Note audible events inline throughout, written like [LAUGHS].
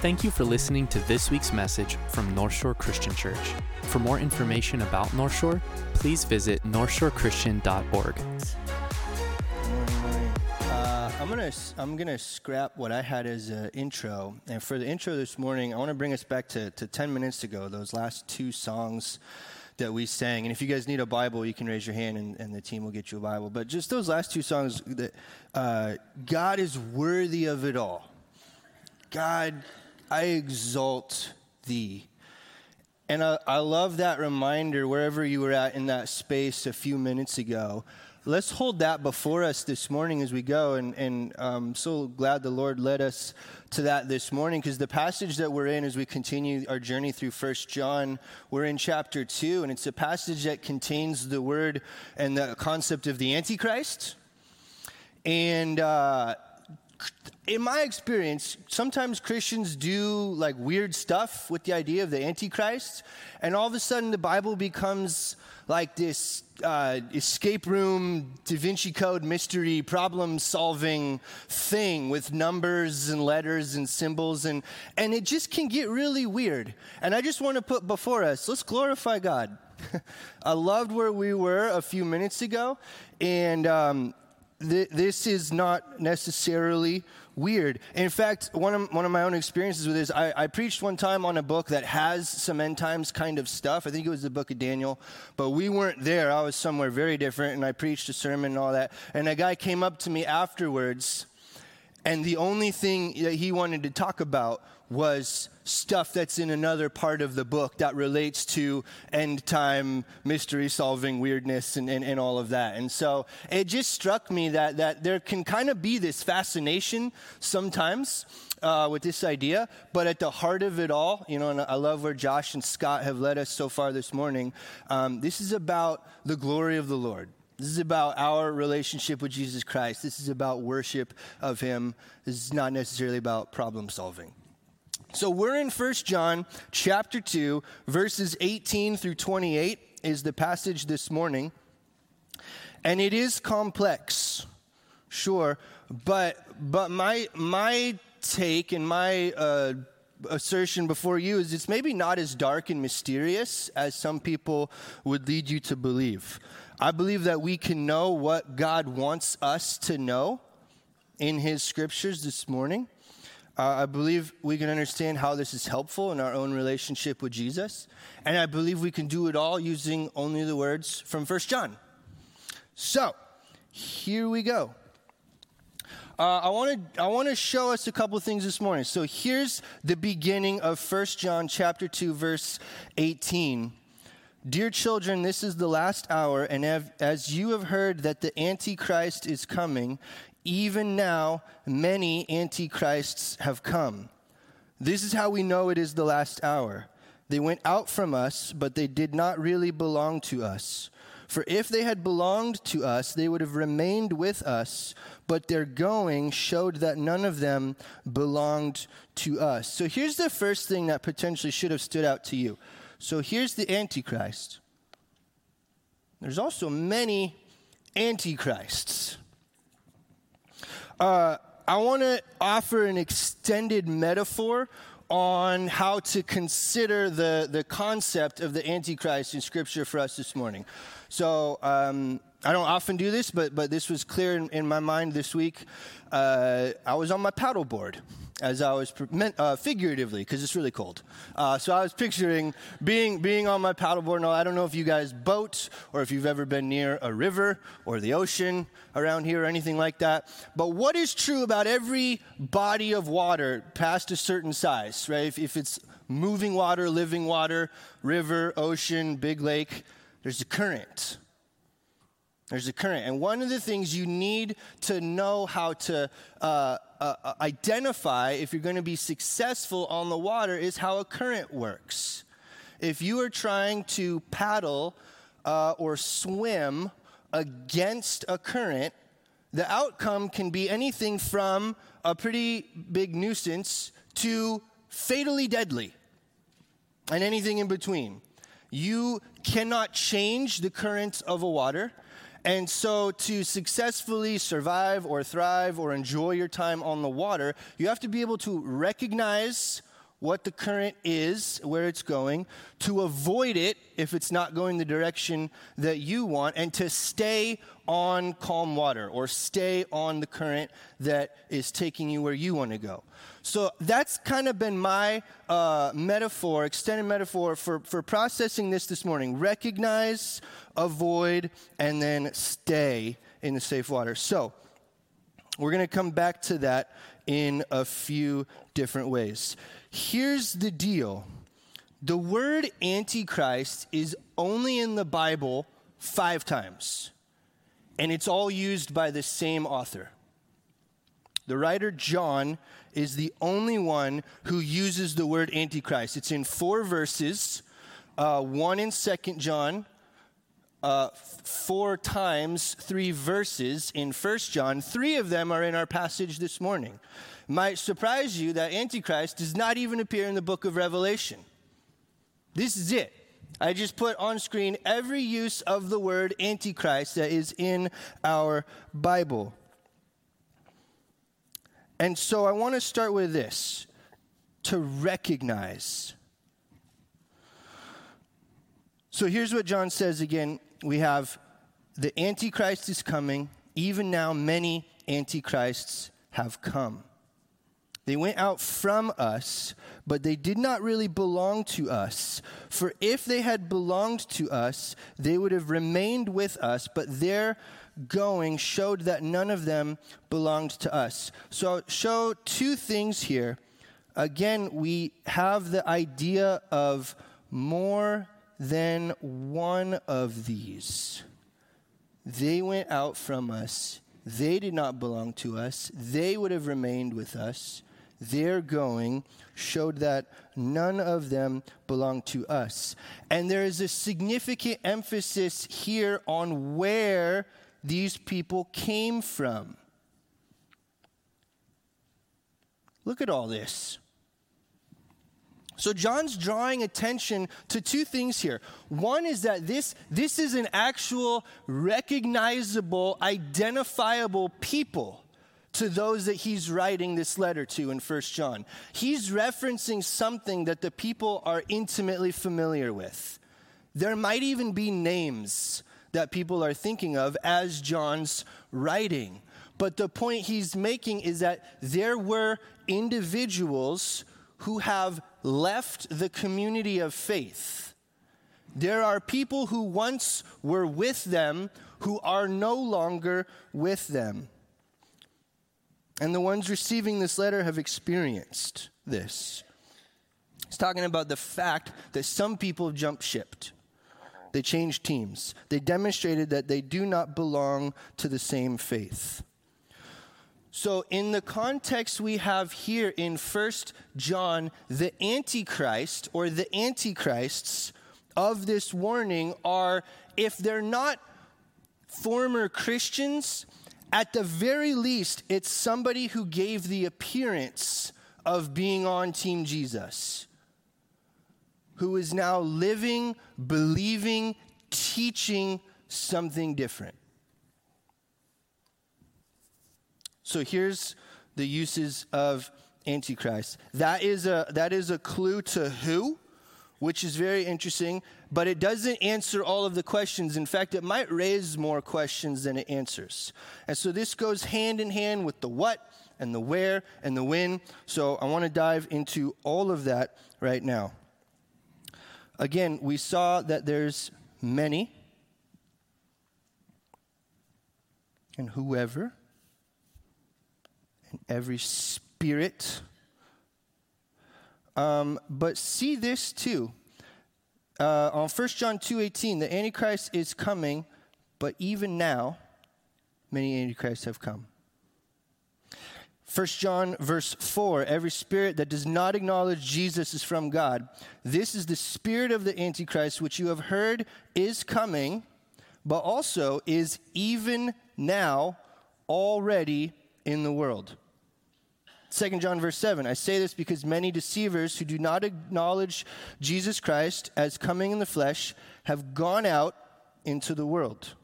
Thank you for listening to this week's message from North Shore Christian Church. For more information about North Shore, please visit northshorechristian.org. Uh, I'm gonna I'm gonna scrap what I had as an intro, and for the intro this morning, I want to bring us back to, to 10 minutes ago. Those last two songs that we sang, and if you guys need a Bible, you can raise your hand, and, and the team will get you a Bible. But just those last two songs, that uh, God is worthy of it all. God, I exalt thee. And I, I, love that reminder wherever you were at in that space a few minutes ago. Let's hold that before us this morning as we go. And, and I'm so glad the Lord led us to that this morning because the passage that we're in as we continue our journey through First John, we're in chapter 2, and it's a passage that contains the word and the concept of the Antichrist. And uh, in my experience, sometimes Christians do like weird stuff with the idea of the Antichrist, and all of a sudden the Bible becomes like this uh, escape room, Da Vinci Code mystery, problem solving thing with numbers and letters and symbols, and, and it just can get really weird. And I just want to put before us let's glorify God. [LAUGHS] I loved where we were a few minutes ago, and um, th- this is not necessarily weird. In fact, one of, one of my own experiences with this, I, I, preached one time on a book that has some end times kind of stuff. I think it was the book of Daniel, but we weren't there. I was somewhere very different, and I preached a sermon and all that. And a guy came up to me afterwards, and the only thing that he wanted to talk about was stuff that's in another part of the book that relates to end time mystery solving weirdness and, and, and, all of that. And so it just struck me that, that there can kind of be this fascination sometimes. Uh, with this idea, but at the heart of it all, you know, and I love where Josh and Scott have led us so far this morning. Um, this is about the glory of the Lord. This is about our relationship with Jesus Christ. This is about worship of Him. This is not necessarily about problem solving. So we're in 1 John chapter 2, verses 18 through 28 is the passage this morning. And it is complex, sure, but but my my take and my uh, assertion before you is it's maybe not as dark and mysterious as some people would lead you to believe. I believe that we can know what God wants us to know in His scriptures this morning. Uh, I believe we can understand how this is helpful in our own relationship with Jesus. And I believe we can do it all using only the words from First John. So, here we go. Uh, I want to I want to show us a couple things this morning. So here's the beginning of First John chapter 2 verse 18. Dear children, this is the last hour and as you have heard that the antichrist is coming, even now, many antichrists have come. This is how we know it is the last hour. They went out from us, but they did not really belong to us. For if they had belonged to us, they would have remained with us, but their going showed that none of them belonged to us. So here's the first thing that potentially should have stood out to you. So here's the Antichrist. There's also many Antichrists. Uh, I want to offer an extended metaphor on how to consider the, the concept of the Antichrist in Scripture for us this morning. So, um, I don't often do this, but, but this was clear in, in my mind this week. Uh, I was on my paddleboard as I was meant, uh, figuratively because it's really cold. Uh, so I was picturing being being on my paddleboard. Now I don't know if you guys boat or if you've ever been near a river or the ocean around here or anything like that. But what is true about every body of water past a certain size, right? If, if it's moving water, living water, river, ocean, big lake, there's a current. There's a current. And one of the things you need to know how to uh, uh, uh, identify if you're going to be successful on the water is how a current works. If you are trying to paddle uh, or swim against a current, the outcome can be anything from a pretty big nuisance to fatally deadly and anything in between. You cannot change the current of a water. And so, to successfully survive or thrive or enjoy your time on the water, you have to be able to recognize what the current is, where it's going, to avoid it if it's not going the direction that you want, and to stay on calm water or stay on the current that is taking you where you want to go. So that's kind of been my uh, metaphor, extended metaphor for, for processing this this morning. Recognize, avoid, and then stay in the safe water. So we're going to come back to that in a few different ways. Here's the deal the word Antichrist is only in the Bible five times, and it's all used by the same author. The writer John is the only one who uses the word Antichrist. It's in four verses, uh, one in Second John, uh, four times, three verses in First John. Three of them are in our passage this morning might surprise you that Antichrist does not even appear in the book of Revelation. This is it. I just put on screen every use of the word Antichrist that is in our Bible. And so I want to start with this to recognize. So here's what John says again. We have the Antichrist is coming. Even now, many Antichrists have come. They went out from us, but they did not really belong to us. For if they had belonged to us, they would have remained with us, but their going showed that none of them belonged to us. So I'll show two things here. Again, we have the idea of more than one of these. They went out from us. They did not belong to us. They would have remained with us their going showed that none of them belonged to us. And there is a significant emphasis here on where these people came from. Look at all this. So John's drawing attention to two things here. One is that this, this is an actual recognizable, identifiable people to those that he's writing this letter to in First John. He's referencing something that the people are intimately familiar with. There might even be names that people are thinking of as John's writing. But the point he's making is that there were individuals who have left the community of faith. There are people who once were with them who are no longer with them. And the ones receiving this letter have experienced this. He's talking about the fact that some people jumped shipped. They changed teams. They demonstrated that they do not belong to the same faith. So, in the context we have here in First John, the Antichrist or the Antichrists of this warning are, if they're not former Christians, at the very least, it's somebody who gave the appearance of being on Team Jesus, who is now living, believing, teaching something different. So here's the uses of Antichrist. That is a, that is a clue to who, which is very interesting, but it doesn't answer all of the questions. In fact, it might raise more questions than it answers. And so this goes hand in hand with the what and the where and the when. So I want to dive into all of that right now. Again, we saw that there's many and whoever and every spirit um, but see this too. Uh, on 1 John 2.18, the Antichrist is coming, but even now, many Antichrists have come. 1 John verse 4 Every spirit that does not acknowledge Jesus is from God. This is the spirit of the Antichrist, which you have heard is coming, but also is even now already in the world. 2 John verse 7 I say this because many deceivers who do not acknowledge Jesus Christ as coming in the flesh have gone out into the world.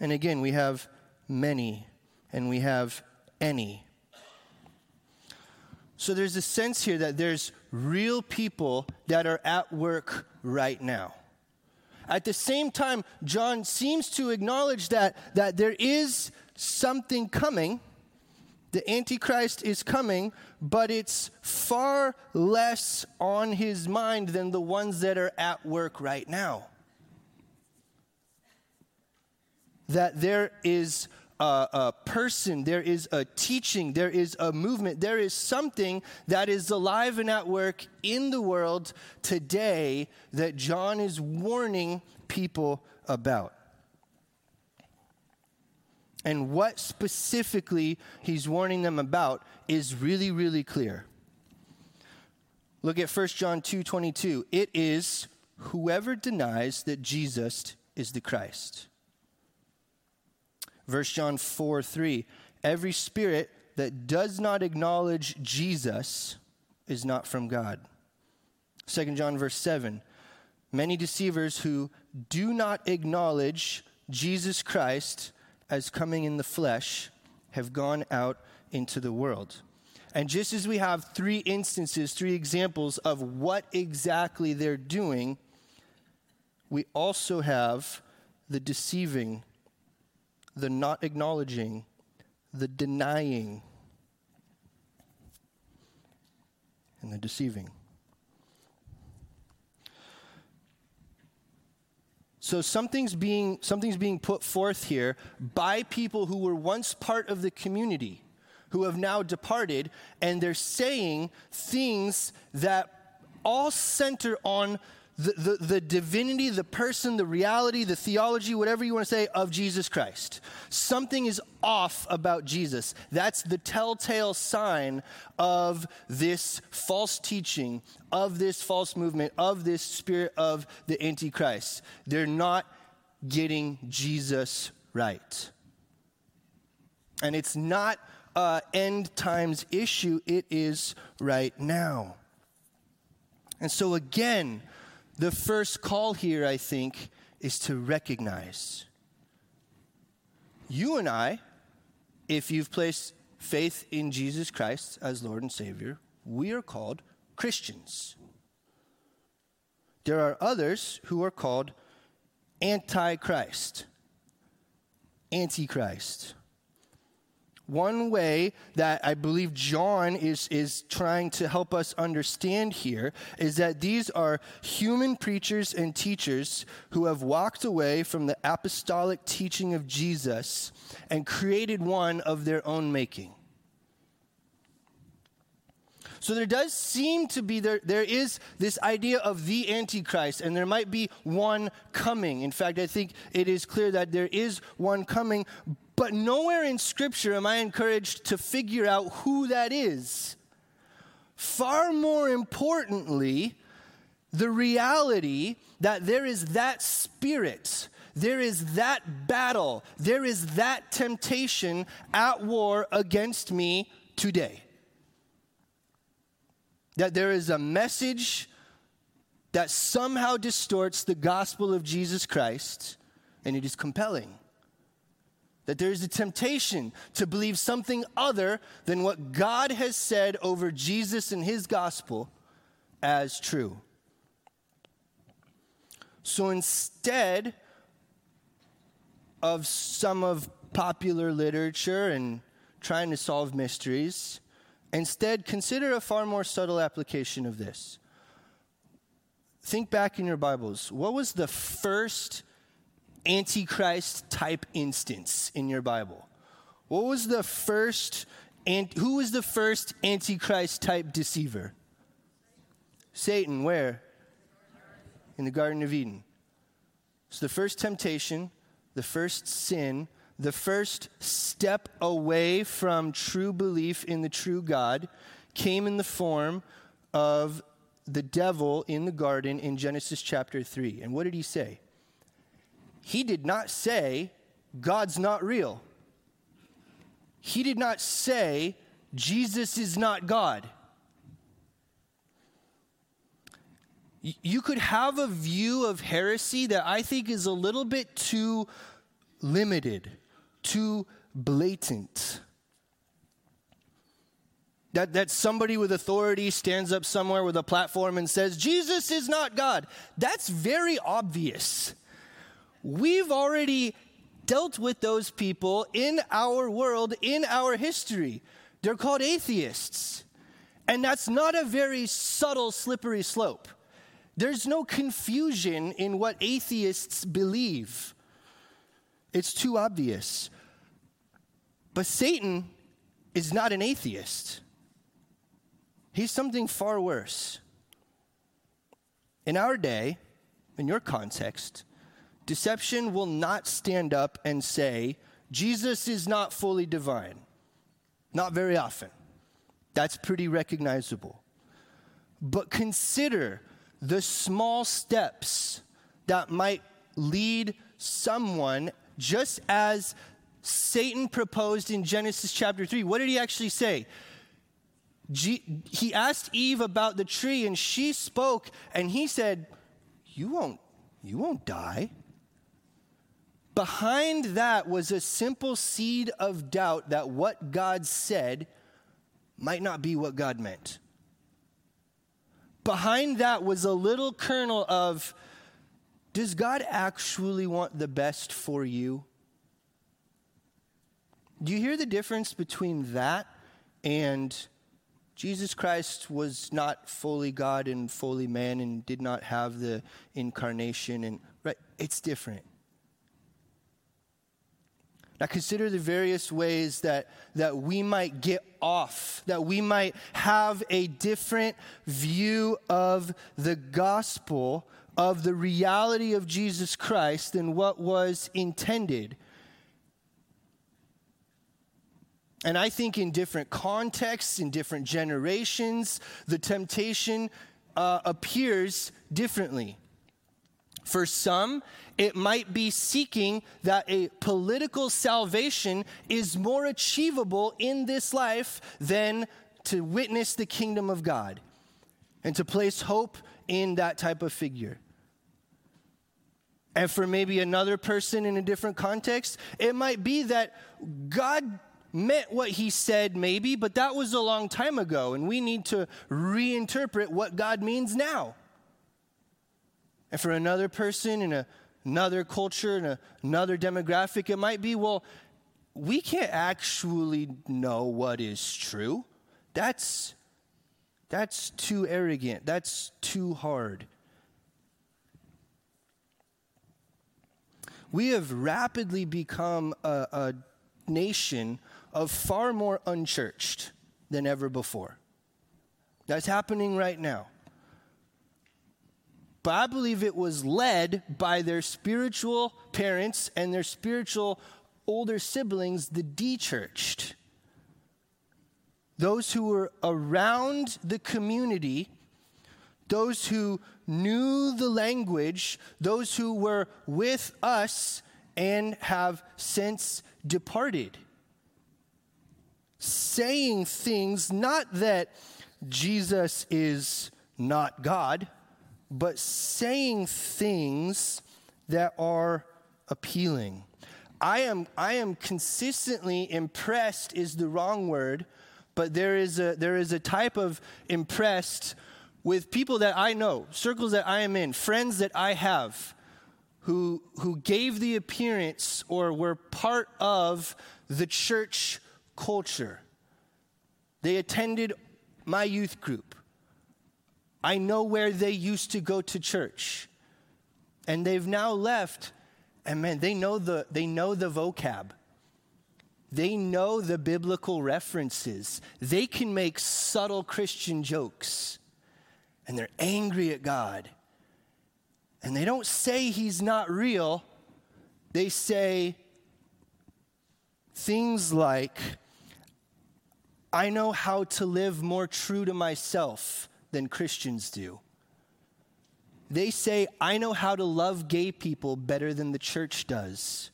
And again, we have many and we have any. So there's a sense here that there's real people that are at work right now. At the same time, John seems to acknowledge that, that there is something coming. The Antichrist is coming, but it's far less on his mind than the ones that are at work right now. That there is a, a, person, there is a teaching, there is a movement, there is something that is alive and at work in the world today that John is warning people about. And what specifically he's warning them about is really, really clear. Look at 1 John 2 22. It is whoever denies that Jesus is the Christ. First John 4 3. Every spirit that does not acknowledge Jesus is not from God. 2 John verse 7. Many deceivers who do not acknowledge Jesus Christ as coming in the flesh have gone out into the world. And just as we have three instances, three examples of what exactly they're doing, we also have the deceiving, the not acknowledging, the denying, and the deceiving. So something's being, something's being put forth here by people who were once part of the community, who have now departed, and they're saying things that all center on the, the, the, divinity, the person, the reality, the theology, whatever you want to say, of Jesus Christ. Something is off about Jesus. That's the telltale sign of this false teaching, of this false movement, of this spirit of the Antichrist. They're not getting Jesus right. And it's not an end times issue, it is right now. And so, again, the first call here, I think, is to recognize. You and I, if you've placed faith in Jesus Christ as Lord and Savior, we are called Christians. There are others who are called Antichrist, Antichrist. One way that I believe John is, is trying to help us understand here is that these are human preachers and teachers who have walked away from the apostolic teaching of Jesus and created one of their own making. So there does seem to be there there is this idea of the antichrist and there might be one coming. In fact, I think it is clear that there is one coming, but nowhere in Scripture am I encouraged to figure out who that is. Far more importantly, the reality that there is that spirit, there is that battle, there is that temptation at war against me today. That there is a message that somehow distorts the gospel of Jesus Christ, and it is compelling that there is a temptation to believe something other than what God has said over Jesus and his gospel as true. So instead of some of popular literature and trying to solve mysteries, instead consider a far more subtle application of this. Think back in your Bibles. What was the first antichrist type instance in your Bible? What was the first and who was the first antichrist type deceiver? Satan, where? In the Garden of Eden. So the first temptation, the first sin, the first step away from true belief in the true God came in the form of the devil in the garden in Genesis chapter 3. And what did he say? He did not say, God's not real. He did not say, Jesus is not God. You could have a view of heresy that I think is a little bit too limited, too blatant. That, that somebody with authority stands up somewhere with a platform and says, Jesus is not God. That's very obvious. We've already dealt with those people in our world, in our history. They're called atheists. And that's not a very subtle, slippery slope. There's no confusion in what atheists believe, it's too obvious. But Satan is not an atheist, he's something far worse. In our day, in your context, deception will not stand up and say, Jesus is not fully divine. Not very often. That's pretty recognizable. But consider the small steps that might lead someone, just as Satan proposed in Genesis chapter 3. What did he actually say? G- he asked Eve about the tree and she spoke and he said, "You won't you won't die." Behind that was a simple seed of doubt that what God said might not be what God meant. Behind that was a little kernel of does God actually want the best for you? Do you hear the difference between that and Jesus Christ was not fully God and fully man and did not have the incarnation and right it's different. Now, consider the various ways that, that we might get off, that we might have a different view of the gospel, of the reality of Jesus Christ than what was intended. And I think in different contexts, in different generations, the temptation uh, appears differently. For some, it might be seeking that a political salvation is more achievable in this life than to witness the kingdom of God and to place hope in that type of figure. And for maybe another person in a different context, it might be that God meant what he said, maybe, but that was a long time ago, and we need to reinterpret what God means now. And for another person in a another culture and a, another demographic, it might be, well, we can't actually know what is true. That's, that's too arrogant. That's too hard. We have rapidly become a, a nation of far more unchurched than ever before. That's happening right now but I believe it was led by their spiritual parents and their spiritual older siblings, the de-churched. Those who were around the community, those who knew the language, those who were with us and have since departed. Saying things not that Jesus is not God but saying things that are appealing. I am, I am consistently impressed, is the wrong word, but there is, a, there is a type of impressed with people that I know, circles that I am in, friends that I have, who, who gave the appearance or were part of the church culture. They attended my youth group. I know where they used to go to church. And they've now left. And man, they know the, they know the vocab. They know the biblical references. They can make subtle Christian jokes. And they're angry at God. And they don't say he's not real. They say things like, I know how to live more true to myself than Christians do. They say, I know how to love gay people better than the church does.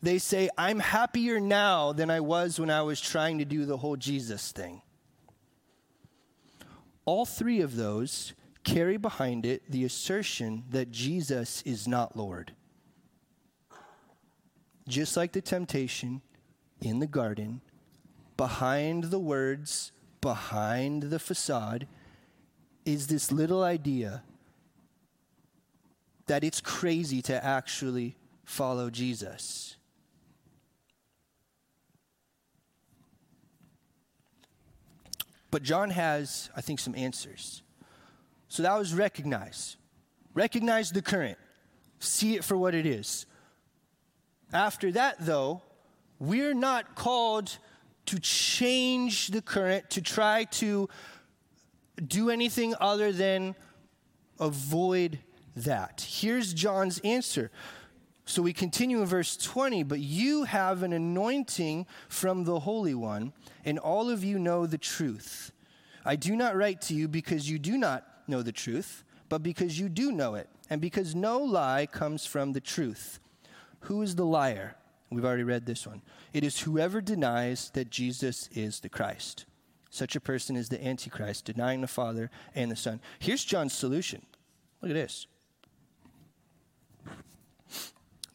They say, I'm happier now than I was when I was trying to do the whole Jesus thing. All three of those carry behind it the assertion that Jesus is not Lord. Just like the temptation in the garden, behind the words, behind the facade, is this little idea that it's crazy to actually follow Jesus. But John has, I think, some answers. So that was recognize. Recognize the current. See it for what it is. After that, though, we're not called to change the current, to try to do anything other than avoid that. Here's John's answer. So we continue in verse 20, but you have an anointing from the Holy One, and all of you know the truth. I do not write to you because you do not know the truth, but because you do know it, and because no lie comes from the truth. Who is the liar? We've already read this one. It is whoever denies that Jesus is the Christ. Such a person is the Antichrist, denying the Father and the Son. Here's John's solution. Look at this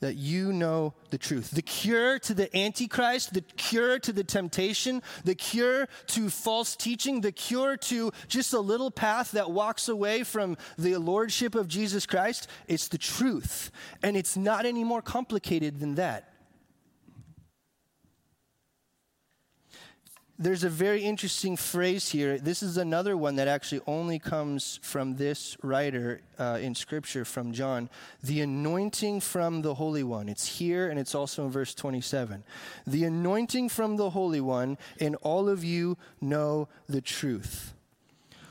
that you know the truth. The cure to the Antichrist, the cure to the temptation, the cure to false teaching, the cure to just a little path that walks away from the lordship of Jesus Christ, it's the truth. And it's not any more complicated than that. There's a very interesting phrase here. This is another one that actually only comes from this writer uh, in Scripture, from John. The anointing from the Holy One. It's here and it's also in verse 27. The anointing from the Holy One, and all of you know the truth.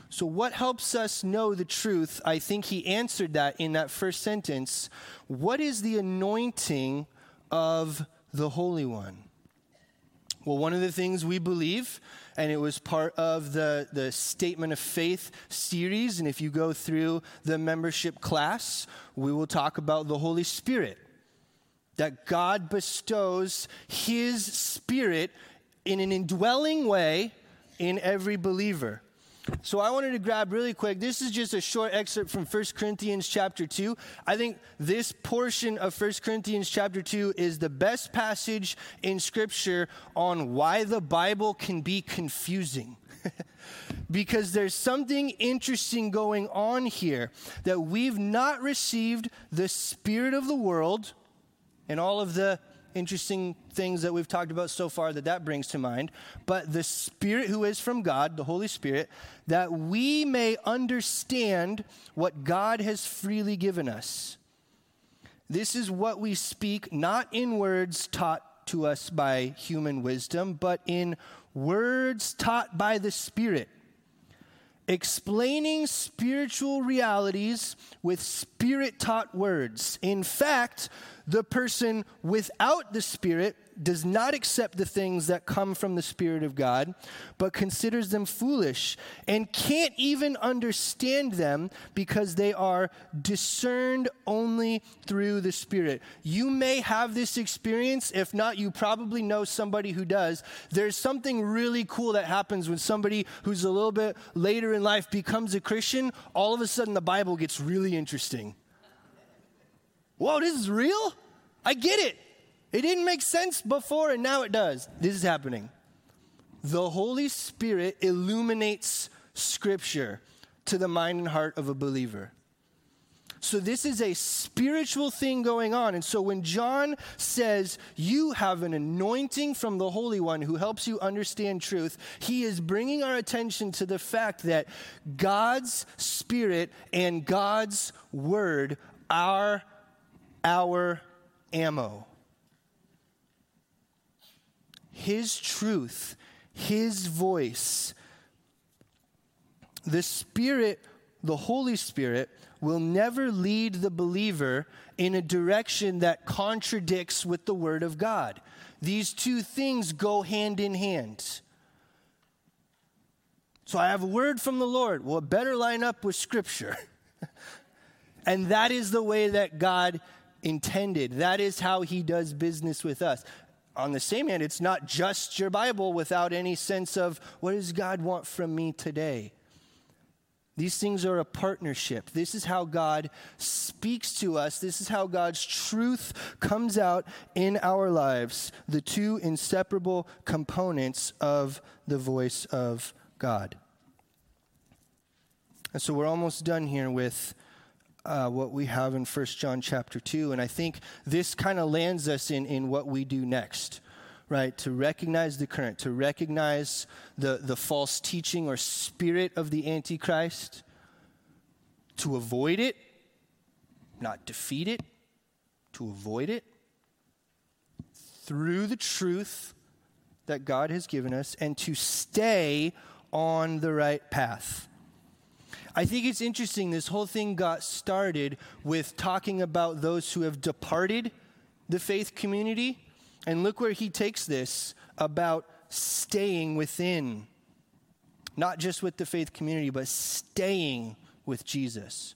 So, what helps us know the truth? I think he answered that in that first sentence. What is the anointing of the Holy One? Well, one of the things we believe, and it was part of the, the Statement of Faith series, and if you go through the membership class, we will talk about the Holy Spirit. That God bestows His Spirit in an indwelling way in every believer. So I wanted to grab really quick. This is just a short excerpt from 1 Corinthians chapter 2. I think this portion of 1 Corinthians chapter 2 is the best passage in scripture on why the Bible can be confusing. [LAUGHS] because there's something interesting going on here that we've not received the spirit of the world and all of the interesting things that we've talked about so far that that brings to mind, but the Spirit who is from God, the Holy Spirit, that we may understand what God has freely given us. This is what we speak, not in words taught to us by human wisdom, but in words taught by the Spirit explaining spiritual realities with spirit taught words. In fact, the person without the Spirit does not accept the things that come from the Spirit of God, but considers them foolish and can't even understand them because they are discerned only through the Spirit. You may have this experience. If not, you probably know somebody who does. There's something really cool that happens when somebody who's a little bit later in life becomes a Christian. All of a sudden, the Bible gets really interesting. Whoa, this is real? I get it. It didn't make sense before, and now it does. This is happening. The Holy Spirit illuminates Scripture to the mind and heart of a believer. So, this is a spiritual thing going on. And so, when John says, You have an anointing from the Holy One who helps you understand truth, he is bringing our attention to the fact that God's Spirit and God's Word are our ammo. His truth, His voice. The Spirit, the Holy Spirit, will never lead the believer in a direction that contradicts with the Word of God. These two things go hand in hand. So I have a word from the Lord. Well, it better line up with Scripture. [LAUGHS] and that is the way that God intended. That is how he does business with us. On the same hand, it's not just your Bible without any sense of what does God want from me today? These things are a partnership. This is how God speaks to us. This is how God's truth comes out in our lives. The two inseparable components of the voice of God. And so we're almost done here with uh, what we have in 1 John chapter 2. And I think this kind of lands us in, in what we do next right? To recognize the current, to recognize the, the false teaching or spirit of the Antichrist, to avoid it, not defeat it, to avoid it through the truth that God has given us, and to stay on the right path. I think it's interesting, this whole thing got started with talking about those who have departed the faith community and look where he takes this about staying within, not just with the faith community, but staying with Jesus.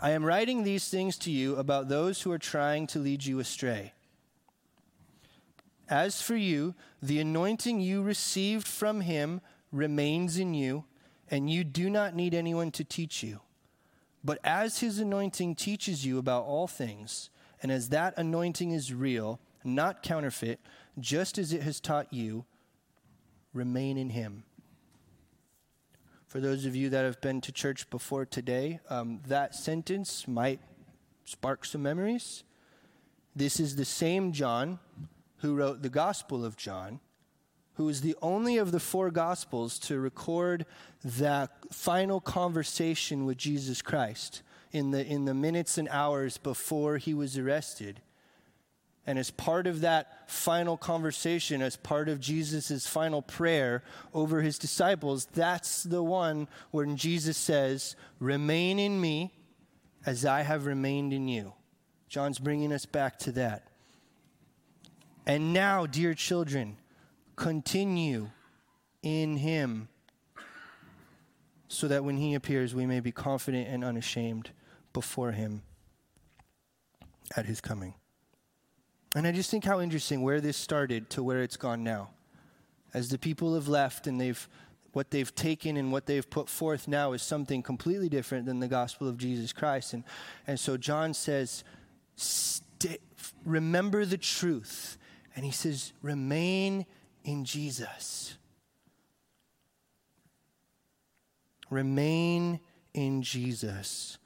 I am writing these things to you about those who are trying to lead you astray. As for you, the anointing you received from him remains in you, and you do not need anyone to teach you. But as his anointing teaches you about all things, and as that anointing is real, not counterfeit, just as it has taught you, remain in him. For those of you that have been to church before today, um, that sentence might spark some memories. This is the same John who wrote the Gospel of John, who is the only of the four Gospels to record that final conversation with Jesus Christ in the, in the minutes and hours before he was arrested. And as part of that final conversation, as part of Jesus' final prayer over his disciples, that's the one when Jesus says, Remain in me as I have remained in you. John's bringing us back to that. And now, dear children, continue in him so that when he appears, we may be confident and unashamed before him at his coming. And I just think how interesting where this started to where it's gone now. As the people have left and they've what they've taken and what they've put forth now is something completely different than the gospel of Jesus Christ. And, and so John says, remember the truth. And he says, remain in Jesus. Remain in Jesus.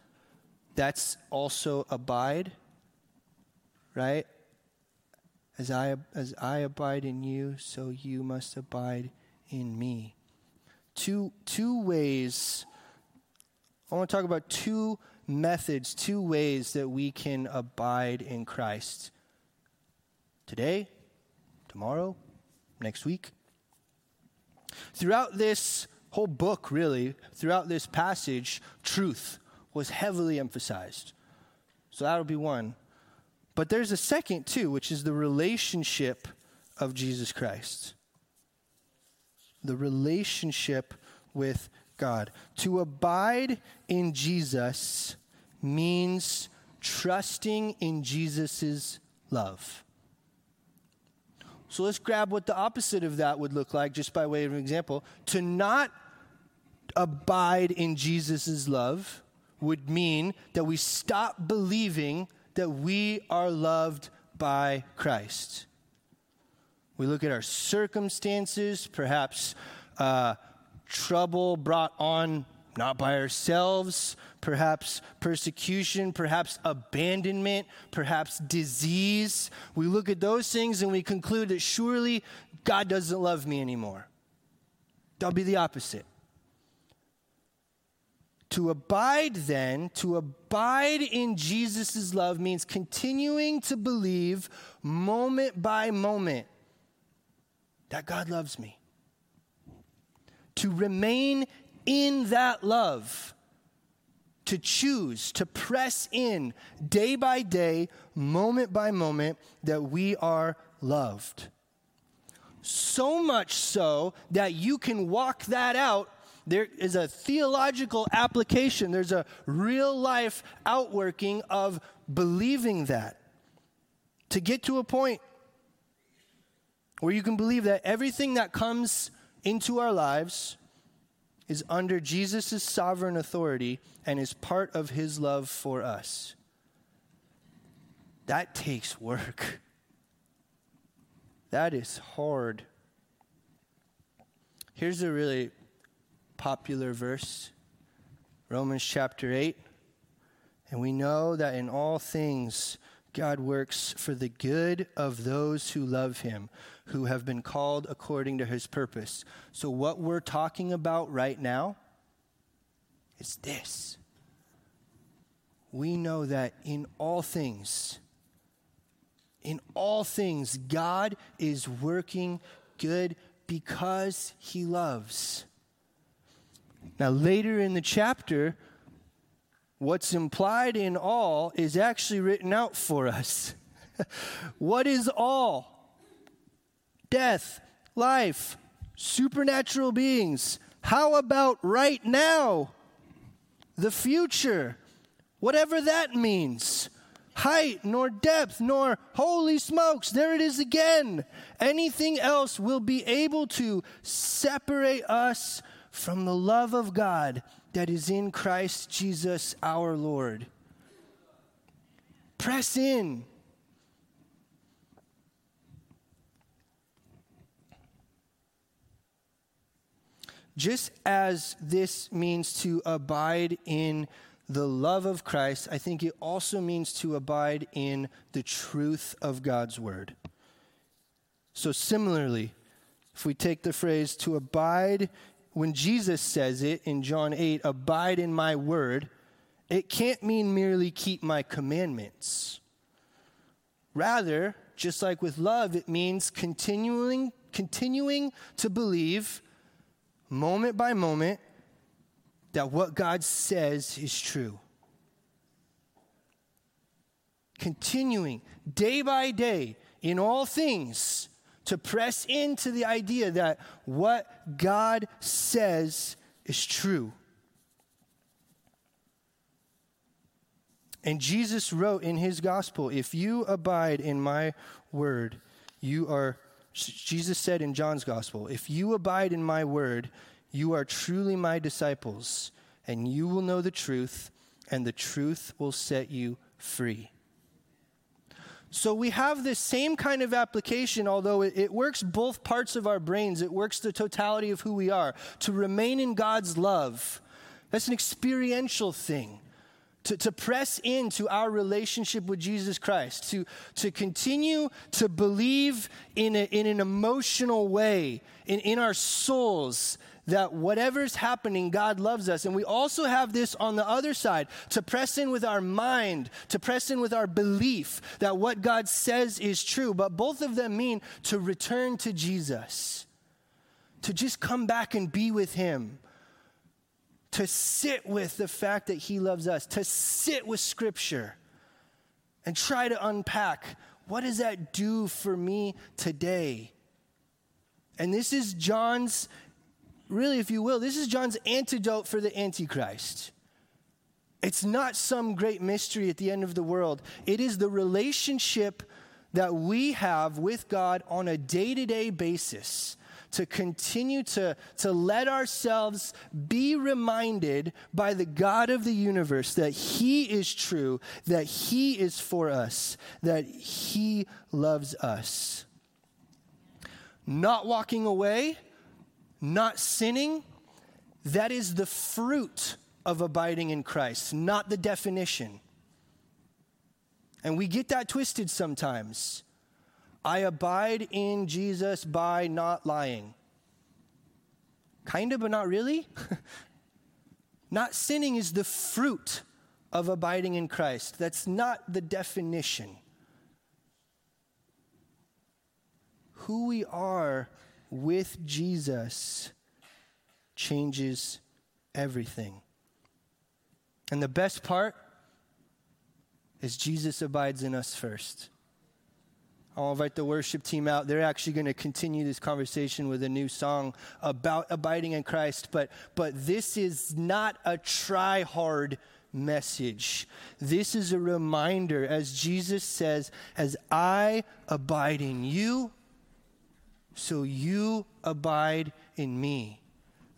That's also abide, right? As I, as I abide in you, so you must abide in me. Two, two ways, I want to talk about two methods, two ways that we can abide in Christ. Today, tomorrow, next week. Throughout this whole book, really, throughout this passage, truth was heavily emphasized. So that'll be one. But there's a second, too, which is the relationship of Jesus Christ. The relationship with God. To abide in Jesus means trusting in Jesus' love. So let's grab what the opposite of that would look like, just by way of an example. To not abide in Jesus' love would mean that we stop believing that we are loved by Christ. We look at our circumstances, perhaps uh, trouble brought on not by ourselves, perhaps persecution, perhaps abandonment, perhaps disease. We look at those things and we conclude that surely God doesn't love me anymore. That'll be the opposite. To abide then, to abide in Jesus' love means continuing to believe moment by moment that God loves me. To remain in that love, to choose, to press in day by day, moment by moment, that we are loved. So much so that you can walk that out there is a theological application, there's a real life outworking of believing that. To get to a point where you can believe that everything that comes into our lives is under Jesus' sovereign authority and is part of his love for us. That takes work. That is hard. Here's a really popular verse Romans chapter 8. And we know that in all things, God works for the good of those who love him, who have been called according to his purpose. So, what we're talking about right now is this. We know that in all things, in all things, God is working good because he loves. Now, later in the chapter, what's implied in all is actually written out for us. [LAUGHS] what is all? Death, life, supernatural beings. How about right now? The future, whatever that means. Height, nor depth, nor holy smokes, there it is again. Anything else will be able to separate us from the love of God that is in Christ Jesus our Lord. Press in. Just as this means to abide in the love of Christ, I think it also means to abide in the truth of God's word. So, similarly, if we take the phrase to abide when Jesus says it in John 8, abide in my word, it can't mean merely keep my commandments. Rather, just like with love, it means continuing, continuing to believe moment by moment that what God says is true. Continuing day by day in all things to press into the idea that what God says is true. And Jesus wrote in his gospel, If you abide in my word, you are, Jesus said in John's gospel, If you abide in my word, you are truly my disciples, and you will know the truth, and the truth will set you free. So we have this same kind of application, although it, works both parts of our brains. It works the totality of who we are. To remain in God's love, that's an experiential thing. To, to press into our relationship with Jesus Christ, to, to continue to believe in, a, in an emotional way in, in our souls that whatever's happening, God loves us. And we also have this on the other side to press in with our mind, to press in with our belief that what God says is true. But both of them mean to return to Jesus, to just come back and be with Him, to sit with the fact that He loves us, to sit with Scripture and try to unpack what does that do for me today? And this is John's really, if you will, this is John's antidote for the Antichrist. It's not some great mystery at the end of the world. It is the relationship that we have with God on a day to day basis to continue to, to let ourselves be reminded by the God of the universe that He is true, that He is for us, that He loves us. Not walking away not sinning, that is the fruit of abiding in Christ, not the definition. And we get that twisted sometimes. I abide in Jesus by not lying. Kind of, but not really. [LAUGHS] not sinning is the fruit of abiding in Christ. That's not the definition. Who we are with Jesus changes everything. And the best part is Jesus abides in us first. I'll invite the worship team out. They're actually going to continue this conversation with a new song about abiding in Christ. But, but this is not a try hard message. This is a reminder, as Jesus says, as I abide in you, so you abide in me.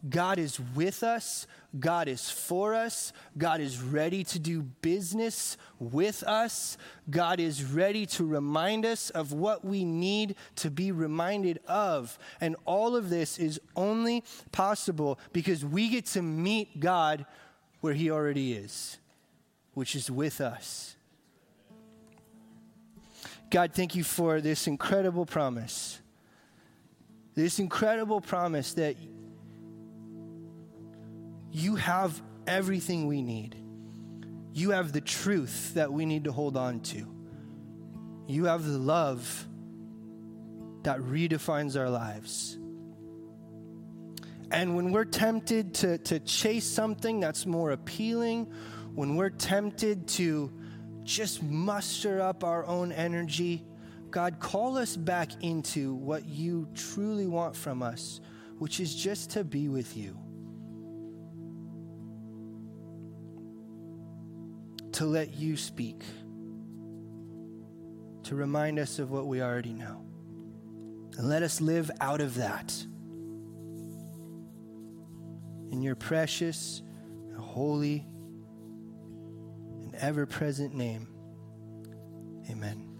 God is with us. God is for us. God is ready to do business with us. God is ready to remind us of what we need to be reminded of. And all of this is only possible because we get to meet God where He already is, which is with us. God, thank you for this incredible promise. This incredible promise that you have everything we need. You have the truth that we need to hold on to. You have the love that redefines our lives. And when we're tempted to, to chase something that's more appealing, when we're tempted to just muster up our own energy, God, call us back into what you truly want from us, which is just to be with you. To let you speak, to remind us of what we already know. And let us live out of that. In your precious, holy, and ever present name, amen.